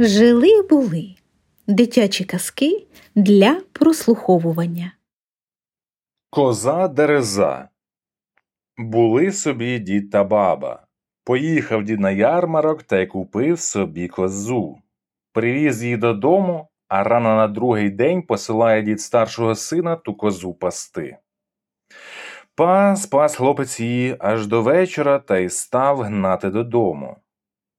Жили були дитячі казки для прослуховування. Коза дереза. Були собі дід та баба. Поїхав дід на ярмарок та й купив собі козу. Привіз її додому, а рано на другий день посилає дід старшого сина ту козу пасти. Пас пас хлопець її аж до вечора та й став гнати додому.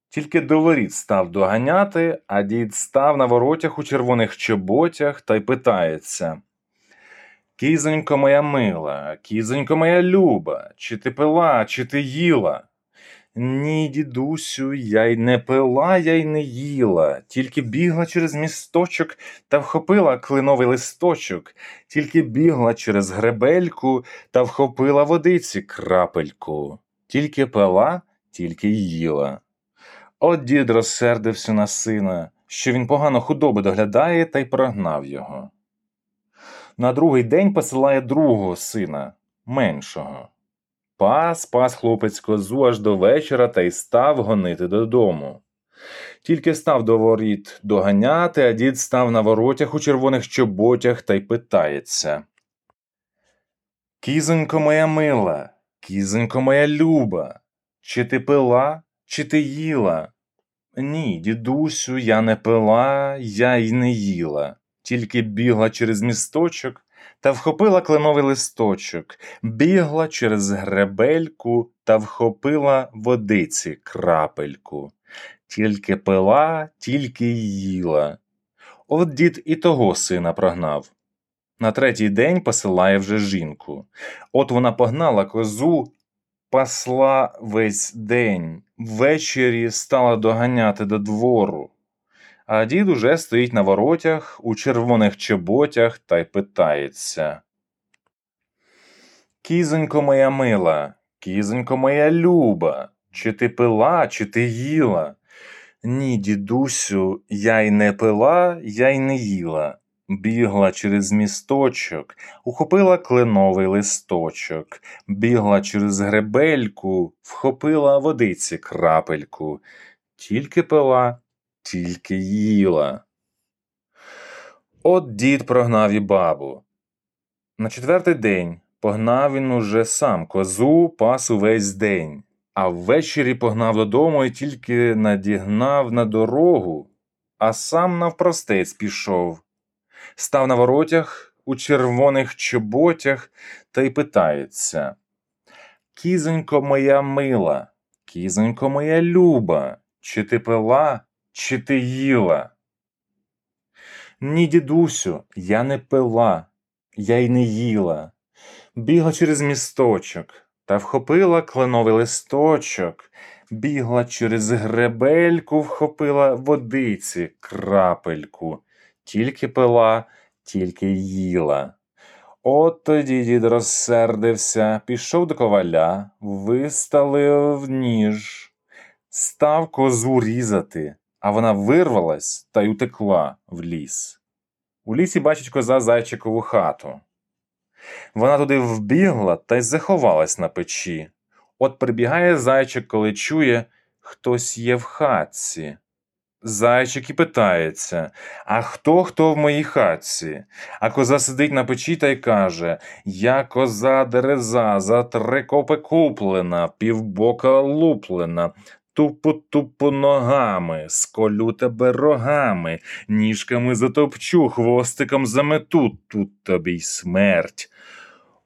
Тільки до воріт став доганяти, а дід став на воротях у червоних чоботях та й питається. Кізонько моя мила, кізонько моя люба, чи ти пила, чи ти їла? Ні, дідусю, я й не пила, я й не їла, тільки бігла через місточок та вхопила клиновий листочок, тільки бігла через гребельку та вхопила водиці крапельку, тільки пила, тільки їла. От дід розсердився на сина, що він погано худоби доглядає та й прогнав його. На другий день посилає другого сина, меншого. Пас пас хлопець козу аж до вечора та й став гонити додому. Тільки став до воріт доганяти, а дід став на воротях у червоних чоботях та й питається. Кізонько моя мила, кізонько моя люба, чи ти пила, чи ти їла? Ні, дідусю, я не пила, я й не їла, тільки бігла через місточок та вхопила кленовий листочок, бігла через гребельку та вхопила водиці крапельку, тільки пила, тільки їла. От дід і того сина прогнав. На третій день посилає вже жінку. От вона погнала козу, пасла весь день, ввечері стала доганяти до двору. А дід уже стоїть на воротях у червоних чоботях та й питається. Кізонько моя мила, кізонько моя люба, чи ти пила, чи ти їла? Ні, дідусю, я й не пила, я й не їла. Бігла через місточок, ухопила кленовий листочок, бігла через гребельку, вхопила водиці крапельку, тільки пила, тільки їла. От дід прогнав і бабу. На четвертий день погнав він уже сам козу пас увесь день, а ввечері погнав додому і тільки надігнав на дорогу, а сам навпростець пішов. Став на воротях у червоних чоботях та й питається Кізонько моя мила, кізонько моя люба, чи ти пила, чи ти їла? Ні, дідусю, я не пила, я й не їла. Бігла через місточок та вхопила кленовий листочок, бігла через гребельку, вхопила водиці крапельку, тільки пила, тільки їла. От тоді дід розсердився, пішов до коваля, виставив ніж, став козу різати, а вона вирвалась та й утекла в ліс. У лісі бачить коза зайчикову хату. Вона туди вбігла та й заховалась на печі. От прибігає зайчик, коли чує, хтось є в хатці. Зайчик і питається А хто хто в моїй хатці? А коза сидить на печі та й каже Я коза дереза, за три копи куплена, півбока луплена, тупо тупо ногами, сколю тебе рогами, ніжками затопчу, хвостиком замету, тут тобі й смерть.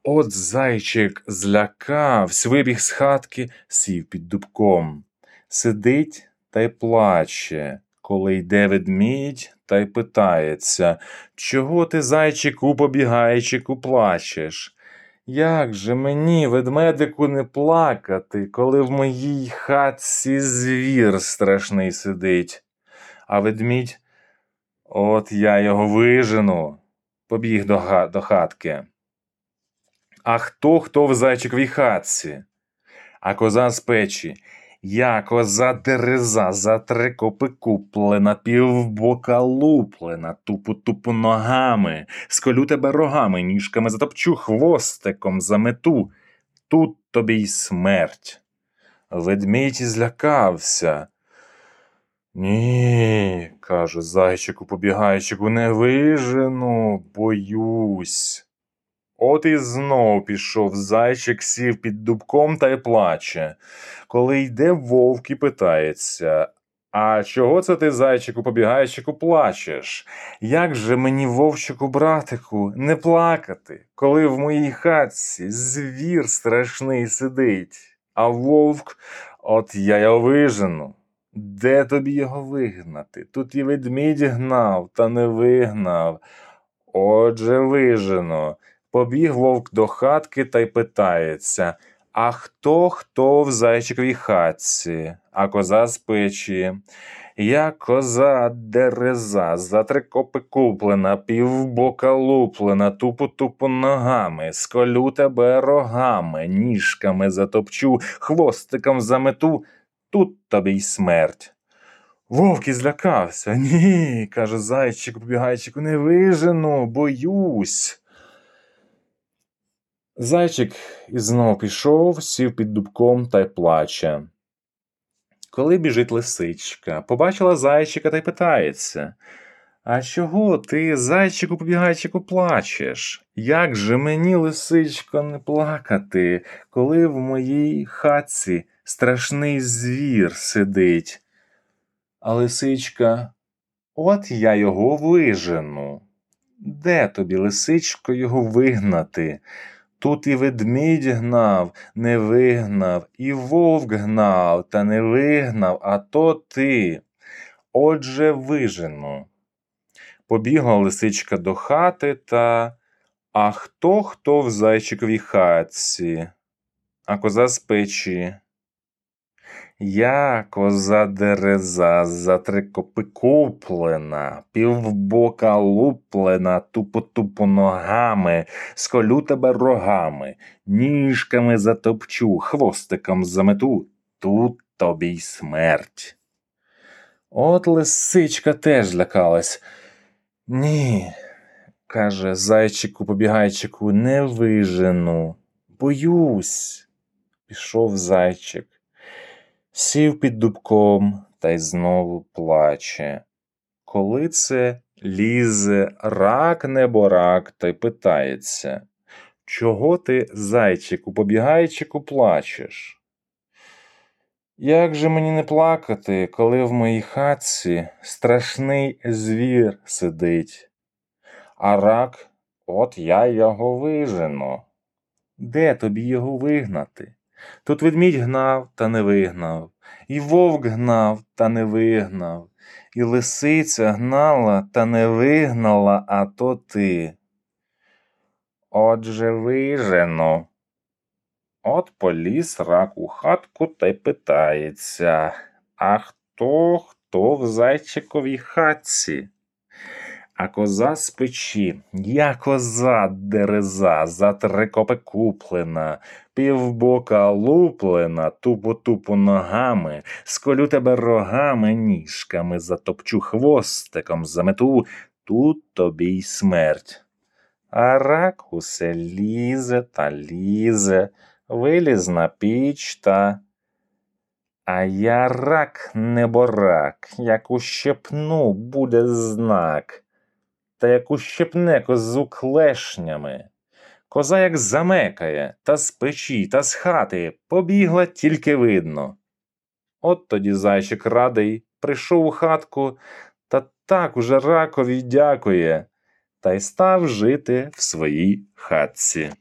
От зайчик злякавсь, вибіг з хатки, сів під дубком. Сидить та й плаче, коли йде ведмідь та й питається Чого ти, зайчику, побігайчику, плачеш? Як же мені, ведмедику, не плакати, коли в моїй хатці звір страшний сидить? А ведмідь, от я його вижену, побіг до, до хатки. А хто хто в зайчиковій хатці? А коза з печі. Я коза дереза, за три копи куплена, півбока луплена, тупу тупу ногами, сколю тебе рогами, ніжками затопчу хвостиком замету. Тут тобі й смерть. Ведмідь злякався. Ні, каже зайчику побігайчику, не вижену, боюсь. От і знов пішов зайчик, сів під дубком та й плаче. Коли йде вовк і питається А чого це ти, зайчику побігайчику, плачеш? Як же мені, вовчику, братику, не плакати, коли в моїй хатці звір страшний сидить, а вовк, от я й вижену. Де тобі його вигнати? Тут і ведмідь гнав, та не вигнав. Отже, вижено. Побіг вовк до хатки та й питається А хто хто в зайчиковій хатці, а коза з печі? Я коза дереза, за три копи куплена, півбока луплена, тупо тупо ногами, сколю тебе рогами, ніжками затопчу, хвостиком замету, тут тобі й смерть. Вовк і злякався. Ні, каже зайчик, побігайчику, не вижену, боюсь. Зайчик і знов пішов, сів під дубком та й плаче. Коли біжить лисичка, побачила зайчика та й питається А чого ти, зайчику побігайчику, плачеш? Як же мені, лисичко, не плакати, коли в моїй хатці страшний звір сидить? А лисичка, от я його вижену. Де тобі, лисичко, його вигнати? Тут і ведмідь гнав, не вигнав, і вовк гнав, та не вигнав, а то ти. Отже, вижену. Побігла лисичка до хати та. А хто хто в зайчиковій хатці, а коза з печі. Я коза дереза, за три копи куплена, півбока луплена, тупо тупо ногами, сколю тебе рогами, ніжками затопчу, хвостиком замету, тут тобі й смерть. От лисичка теж злякалась. Ні, каже зайчику побігайчику, не вижену, боюсь. Пішов зайчик сів під дубком та й знову плаче. Коли це лізе рак неборак та й питається, чого ти, зайчику, побігайчику, плачеш? Як же мені не плакати, коли в моїй хатці страшний звір сидить, а рак, от я його вижену. Де тобі його вигнати? Тут ведмідь гнав та не вигнав, і вовк гнав та не вигнав, і лисиця гнала та не вигнала, а то ти. Отже вижено. От поліз рак у хатку та й питається А хто хто в зайчиковій хатці? А коза з печі, я коза дереза, за три копи куплена, півбока луплена, тупо тупо ногами, сколю тебе рогами, ніжками, затопчу хвостиком, замету, тут тобі й смерть. А рак усе лізе та лізе, виліз на піч та. А я рак неборак, як ущепну буде знак та як ущипне козу клешнями. Коза як замекає, та з печі, та з хати побігла тільки видно. От тоді зайчик радий прийшов у хатку та так уже ракові дякує, та й став жити в своїй хатці.